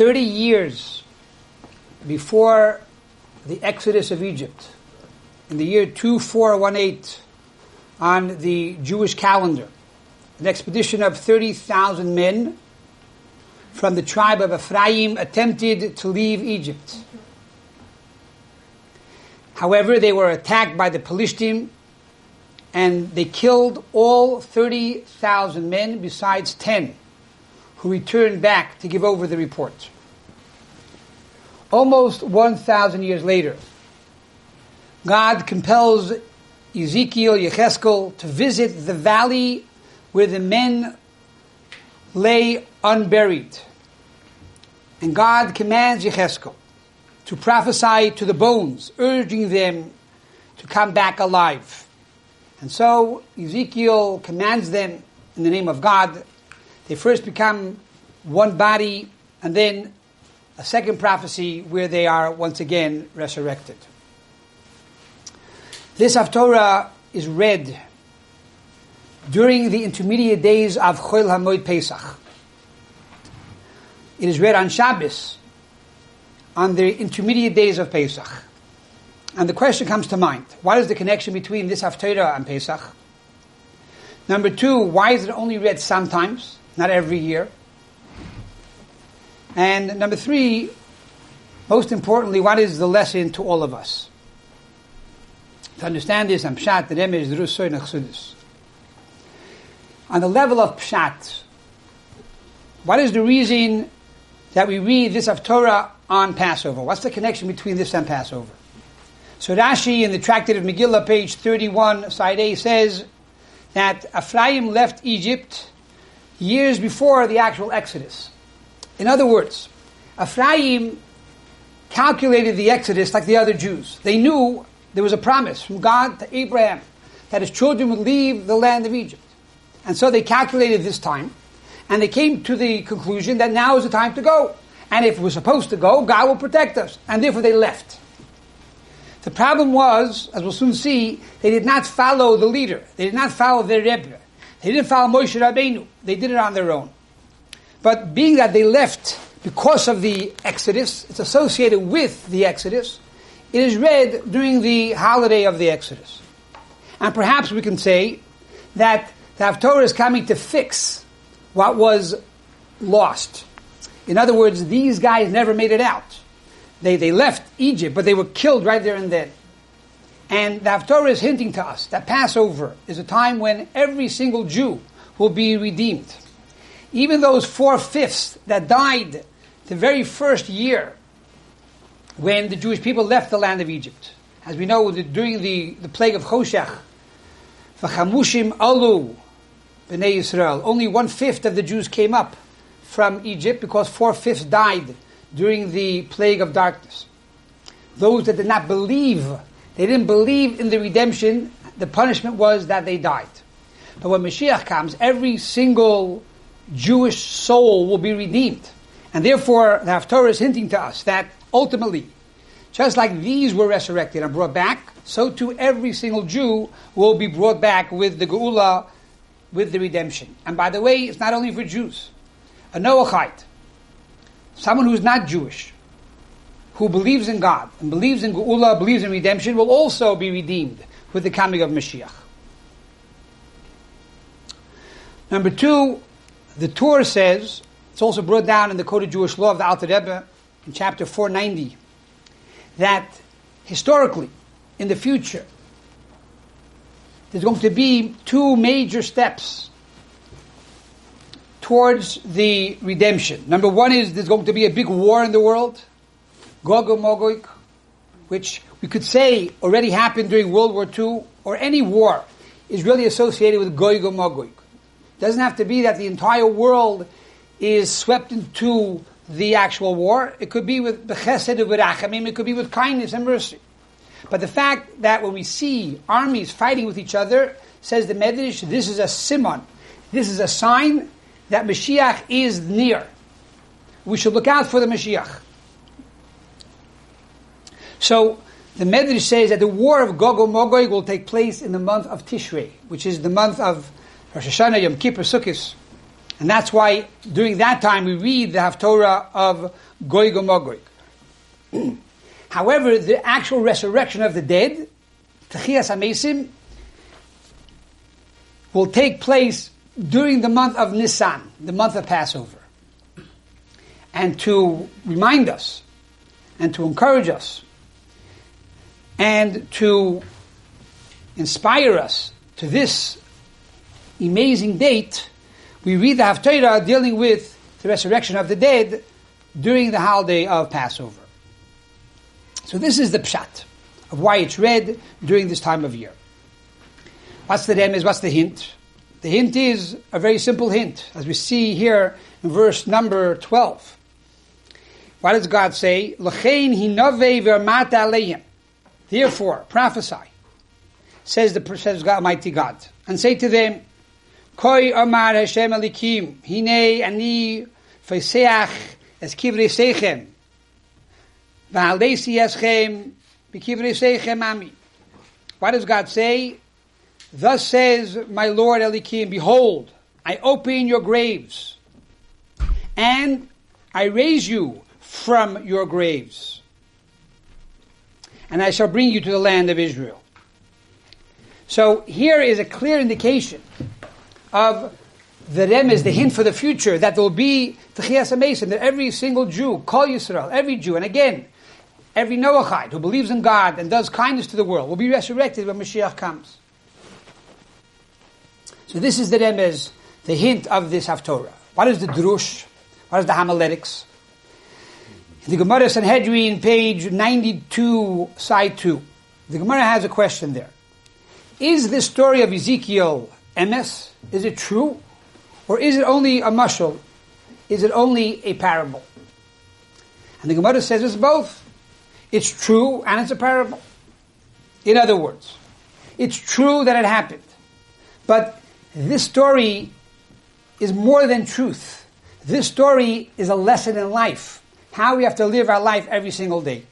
30 years before the exodus of Egypt, in the year 2418, on the Jewish calendar, an expedition of 30,000 men from the tribe of Ephraim attempted to leave Egypt. However, they were attacked by the Pelishtim and they killed all 30,000 men besides 10 who returned back to give over the report. Almost 1,000 years later, God compels Ezekiel, Yecheskel to visit the valley where the men lay unburied. And God commands Yecheskel to prophesy to the bones, urging them to come back alive. And so Ezekiel commands them in the name of God. They first become one body, and then a second prophecy where they are once again resurrected. This Haftorah is read during the intermediate days of Chol HaMoed Pesach. It is read on Shabbos, on the intermediate days of Pesach. And the question comes to mind, what is the connection between this Haftarah and Pesach? Number two, why is it only read sometimes, not every year? And number three, most importantly, what is the lesson to all of us? To understand this, I'm Pshat, the Remez, the Rusoy, and On the level of Pshat, what is the reason that we read this Haftorah on Passover? What's the connection between this and Passover? So Rashi in the Tractate of Megillah, page 31, side A, says that Ephraim left Egypt years before the actual Exodus. In other words, Ephraim calculated the Exodus like the other Jews. They knew there was a promise from God to Abraham that his children would leave the land of Egypt. And so they calculated this time, and they came to the conclusion that now is the time to go. And if we're supposed to go, God will protect us. And therefore they left. The problem was, as we'll soon see, they did not follow the leader. They did not follow their Rebbe. They didn't follow Moshe Rabbeinu. They did it on their own. But being that they left because of the Exodus, it's associated with the Exodus, it is read during the holiday of the Exodus. And perhaps we can say that the Haftorah is coming to fix what was lost. In other words, these guys never made it out. They, they left Egypt, but they were killed right there and then. And the Haftorah is hinting to us that Passover is a time when every single Jew will be redeemed. Even those four fifths that died the very first year when the Jewish people left the land of Egypt. As we know, during the, the plague of Choshech, V'chamushim alu b'nei Yisrael, only one fifth of the Jews came up from Egypt because four fifths died during the plague of darkness. Those that did not believe, they didn't believe in the redemption, the punishment was that they died. But when Mashiach comes, every single Jewish soul will be redeemed. And therefore, the Haftorah is hinting to us that ultimately, just like these were resurrected and brought back, so too every single Jew will be brought back with the Geula, with the redemption. And by the way, it's not only for Jews. A Noachite, someone who is not Jewish, who believes in God and believes in Geula, believes in redemption, will also be redeemed with the coming of Mashiach. Number two, the Torah says, it's also brought down in the Code of Jewish Law of the Alter Rebbe in chapter 490, that historically, in the future, there's going to be two major steps towards the redemption. Number one is there's going to be a big war in the world, Gog and Magog, which we could say already happened during World War II, or any war is really associated with Gog and Magog. It doesn't have to be that the entire world is swept into the actual war. It could be with Bechesed with Rachamim, it could be with kindness and mercy. But the fact that when we see armies fighting with each other, says the Medrash, this is a simon. This is a sign that Mashiach is near. We should look out for the Mashiach. So the Medrash says that the war of Gog and Magog will take place in the month of Tishrei, which is the month of Rosh Hashanah, Yom Kippur, Sukkot. And that's why during that time we read the Haftorah of Gog and Magog. However, the actual resurrection of the dead, Techias Amesim, will take place during the month of Nisan, the month of Passover. And to remind us, and to encourage us, and to inspire us to this amazing date, we read the Haftarah dealing with the resurrection of the dead during the holiday of Passover. So this is the pshat of why it's read during this time of year. What's the remez? What's the hint? The hint is a very simple hint, as we see here in verse number 12. What does God say? Therefore, prophesy, says the says God, Almighty God, and say to them, Koi Omar Hashem Alikim, Hine Ani Faiseach Es Kivri Sechem, V'aldesi Eschem, B'kivri Sechem Ami. What does God say? Thus says my Lord Elikim, Behold, I open your graves, and I raise you from your graves, and I shall bring you to the land of Israel. So here is a clear indication of the remez, the hint for the future, that there will be Techias Mason, that every single Jew, Kol Yisrael, every Jew, and again, every Noachite who believes in God and does kindness to the world will be resurrected when Mashiach comes. So this is the remez, the hint of this Haftorah. What is the drush? What is the homiletics? The Gemara Sanhedrin, page 92, side 2. The Gemara has a question there. Is this story of Ezekiel emes? Is it true? Or is it only a mushal? Is it only a parable? And the Gemara says it's both. It's true and it's a parable. In other words, it's true that it happened. But this story is more than truth. This story is a lesson in life, how we have to live our life every single day.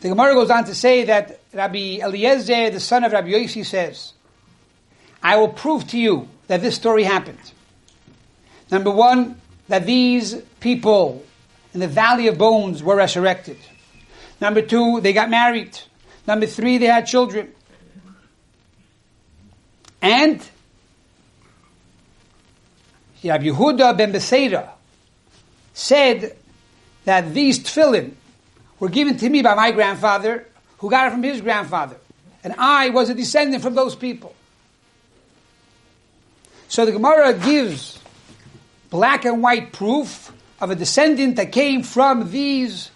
The Gemara goes on to say that Rabbi Eliezer, the son of Rabbi Yossi, says, I will prove to you that this story happened. Number one, that these people in the Valley of Bones were resurrected. Number two, they got married. Number three, they had children. And Rabbi Yehuda ben Beseira said that these tefillin were given to me by my grandfather, who got it from his grandfather. And I was a descendant from those people. So the Gemara gives black and white proof of a descendant that came from these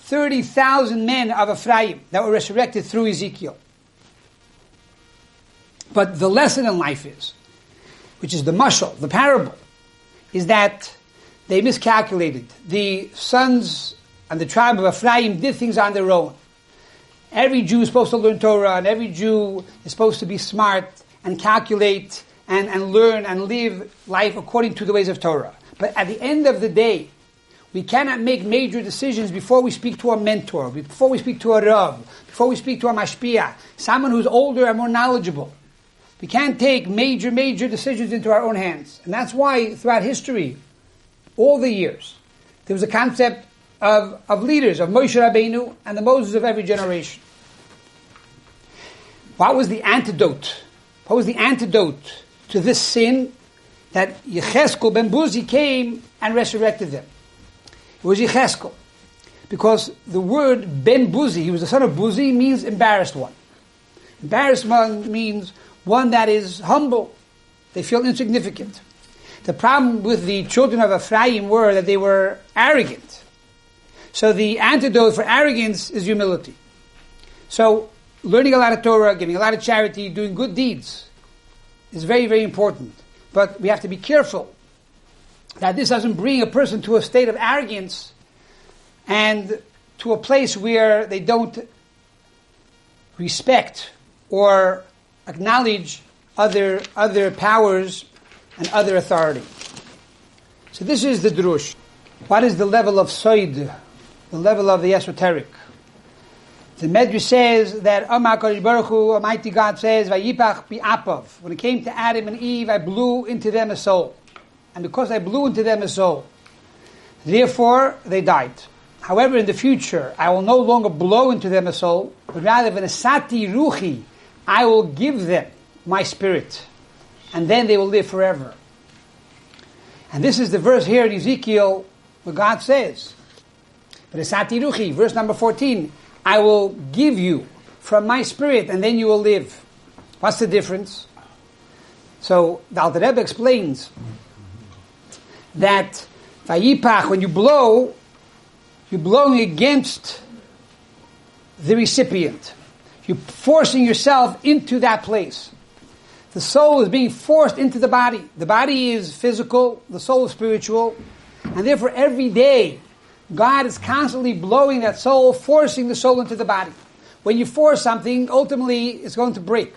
30,000 men of Ephraim that were resurrected through Ezekiel. But the lesson in life is, which is the mushal, the parable, is that they miscalculated. The sons and the tribe of Ephraim did things on their own. Every Jew is supposed to learn Torah, and every Jew is supposed to be smart and calculate and, and learn and live life according to the ways of Torah. But at the end of the day, we cannot make major decisions before we speak to a mentor, before we speak to a Rav, before we speak to a Mashpia, someone who's older and more knowledgeable. We can't take major, major decisions into our own hands. And that's why throughout history, all the years, there was a concept of, of leaders, of Moshe Rabbeinu and the Moses of every generation. What was the antidote? What was the antidote to this sin that Yecheskel ben Buzi came and resurrected them? It was Yecheskel. Because the word ben Buzi, he was the son of Buzi, means embarrassed one. Embarrassed one means one that is humble. They feel insignificant. The problem with the children of Ephraim were that they were arrogant. So the antidote for arrogance is humility. So learning a lot of Torah, giving a lot of charity, doing good deeds is very, very important. But we have to be careful that this doesn't bring a person to a state of arrogance and to a place where they don't respect or acknowledge other, other powers and other authority. So this is the drush. What is the level of soid, the level of the esoteric? The Medrash says that oh, Amakash Baruch Hu, Almighty God says, Vayipach bi'apav. When it came to Adam and Eve, I blew into them a soul. and because I blew into them a soul. Therefore, they died. However, in the future, I will no longer blow into them a soul, but rather, v'nesati ruchi, I will give them my spirit, and then they will live forever. And this is the verse here in Ezekiel where God says, ruchi, verse number 14, I will give you from my spirit, and then you will live. What's the difference? So the Alter Rebbe explains that when you blow, you're blowing against the recipient. You're forcing yourself into that place. The soul is being forced into the body. The body is physical, the soul is spiritual, and therefore every day God is constantly blowing that soul, forcing the soul into the body. When you force something, ultimately it's going to break.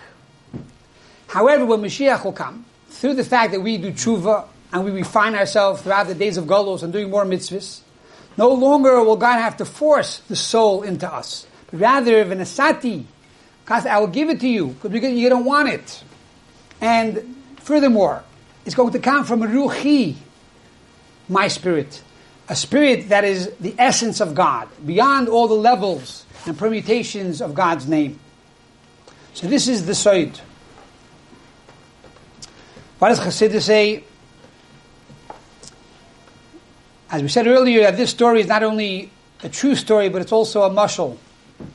However, when Mashiach will come, through the fact that we do tshuva and we refine ourselves throughout the days of Golos and doing more mitzvahs, no longer will God have to force the soul into us, but rather, because I will give it to you, because you don't want it. And furthermore, it's going to come from Ruhi, my spirit, a spirit that is the essence of God, beyond all the levels and permutations of God's name. So this is the Soid. What does Chassidus say? As we said earlier, that this story is not only a true story, but it's also a mushal. It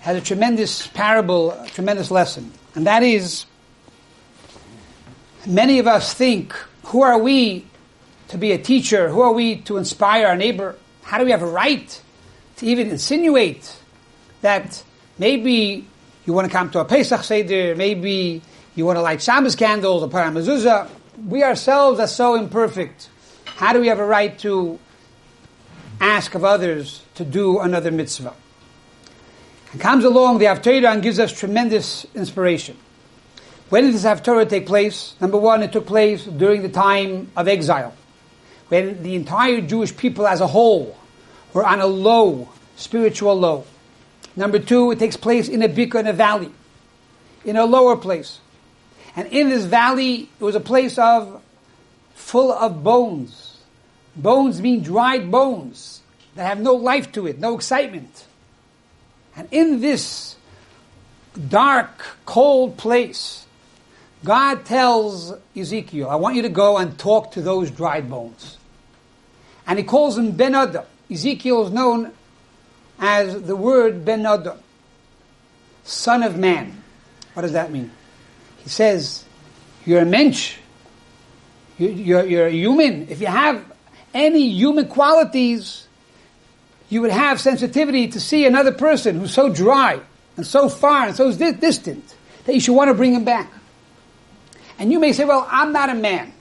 has a tremendous parable, a tremendous lesson. And that is, many of us think, who are we to be a teacher? Who are we to inspire our neighbor? How do we have a right to even insinuate that maybe you want to come to a Pesach Seder, maybe you want to light Shabbos candles or put on mezuzah. We ourselves are so imperfect. How do we have a right to ask of others to do another mitzvah? And comes along the Haftarah and gives us tremendous inspiration. When did this Haftarah take place? Number one, it took place during the time of exile, when the entire Jewish people as a whole were on a low, spiritual low. Number two, it takes place in a bika in a valley, in a lower place. And in this valley, it was a place of full of bones. Bones mean dried bones that have no life to it, no excitement. And in this dark, cold place, God tells Ezekiel, I want you to go and talk to those dried bones. And he calls him Ben Adam. Ezekiel is known as the word Ben Adam, son of man. What does that mean? He says, you're a mensch. You're, you're a human. If you have any human qualities, you would have sensitivity to see another person who's so dry and so far and so distant that you should want to bring him back. And you may say, well, I'm not a man.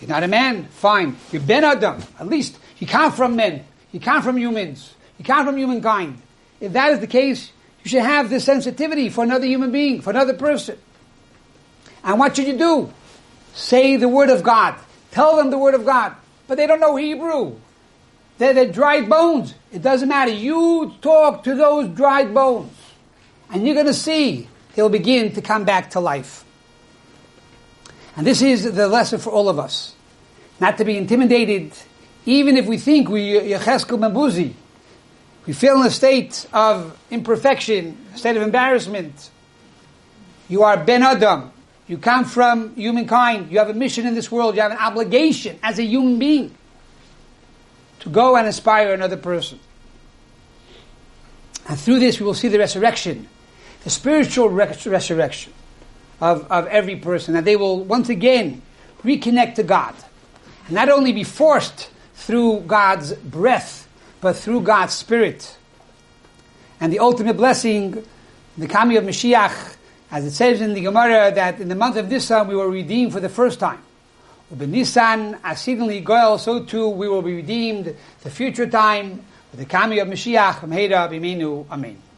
You're not a man? Fine. You're Ben Adam. At least you come from men. You come from humans. You come from humankind. If that is the case, you should have this sensitivity for another human being, for another person. And what should you do? Say the word of God. Tell them the word of God. But they don't know Hebrew. They're, they're dried bones. It doesn't matter. You talk to those dried bones. And you're going to see they'll begin to come back to life. And this is the lesson for all of us. Not to be intimidated, even if we think we uh, Yecheskel ben Buzi. We feel in a state of imperfection, a state of embarrassment. You are Ben Adam. You come from humankind. You have a mission in this world. You have an obligation as a human being to go and inspire another person. And through this, we will see the resurrection, the spiritual resurrection of, of every person, that they will once again reconnect to God. And not only be forced through God's breath, but through God's spirit. And the ultimate blessing, the coming of Mashiach, as it says in the Gemara that in the month of Nisan we were redeemed for the first time. Nisan, exceedingly goel, so too we will be redeemed the future time with the coming of Mashiach from Heda Bimenu. Amen.